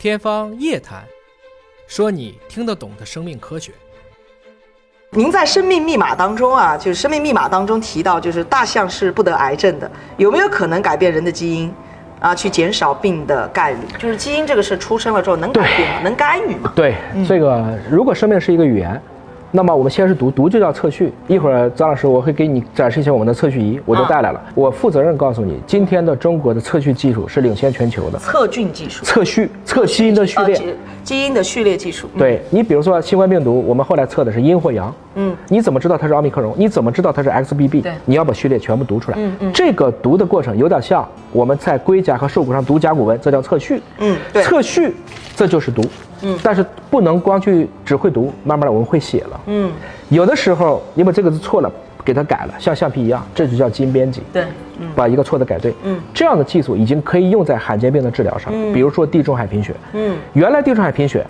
天方夜谭，说你听得懂的生命科学。您在《生命密码》当中啊，就是《生命密码》当中提到，就是大象是不得癌症的，有没有可能改变人的基因啊，去减少病的概率？就是基因这个是出生了之后能改变吗？能干预吗？对，这个如果生命是一个语言，那么我们先是读，读就叫测序。一会儿张老师我会给你展示一下我们的测序仪，我都带来了。我负责任告诉你，今天的中国的测序技术是领先全球的。测菌技术，测序，测基因的序列。呃基基因的序列技术。嗯对你，比如说新冠病毒，我们后来测的是阴或阳。嗯，你怎么知道它是奥密克戎？你怎么知道它是 XBB？对你要把序列全部读出来。嗯嗯这个读的过程有点像我们在龟甲和兽骨上读甲骨文，这叫测序。嗯对测序这就是读。嗯，但是不能光去只会读，慢慢的我们会写了。嗯，有的时候你把这个字错了，给它改了，像橡皮一样，这就叫基因编辑。对，嗯把一个错的改对。嗯，这样的技术已经可以用在罕见病的治疗上，比如说地中海贫血。嗯，原来地中海贫血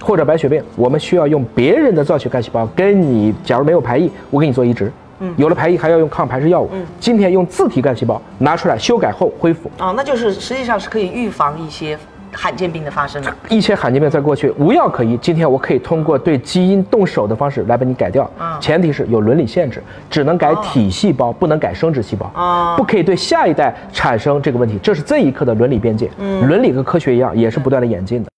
或者白血病，我们需要用别人的造血干细胞跟你，假如没有排异，我给你做移植。嗯，有了排异还要用抗排斥药物。嗯，今天用自体干细胞拿出来修改后恢复。哦，那就是实际上是可以预防一些罕见病的发生了。一些罕见病在过去无药可医，今天我可以通过对基因动手的方式来把你改掉。嗯前提是有伦理限制，只能改体细胞，不能改生殖细胞。哦不可以对下一代产生这个问题，这是这一刻的伦理边界。伦理跟科学一样，也是不断的演进的。